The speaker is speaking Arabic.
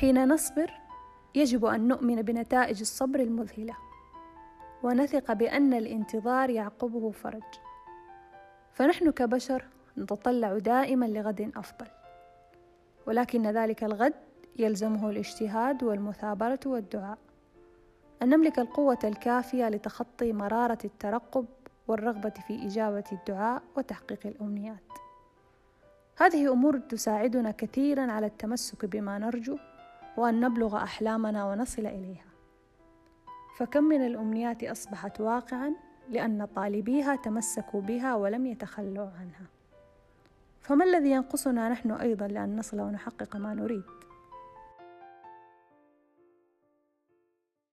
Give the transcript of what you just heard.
حين نصبر يجب أن نؤمن بنتائج الصبر المذهلة ونثق بأن الانتظار يعقبه فرج. فنحن كبشر نتطلع دائما لغد أفضل ولكن ذلك الغد يلزمه الاجتهاد والمثابرة والدعاء. أن نملك القوة الكافية لتخطي مرارة الترقب والرغبة في إجابة الدعاء وتحقيق الأمنيات. هذه أمور تساعدنا كثيرا على التمسك بما نرجو وأن نبلغ أحلامنا ونصل إليها. فكم من الأمنيات أصبحت واقعا لأن طالبيها تمسكوا بها ولم يتخلوا عنها. فما الذي ينقصنا نحن أيضا لأن نصل ونحقق ما نريد؟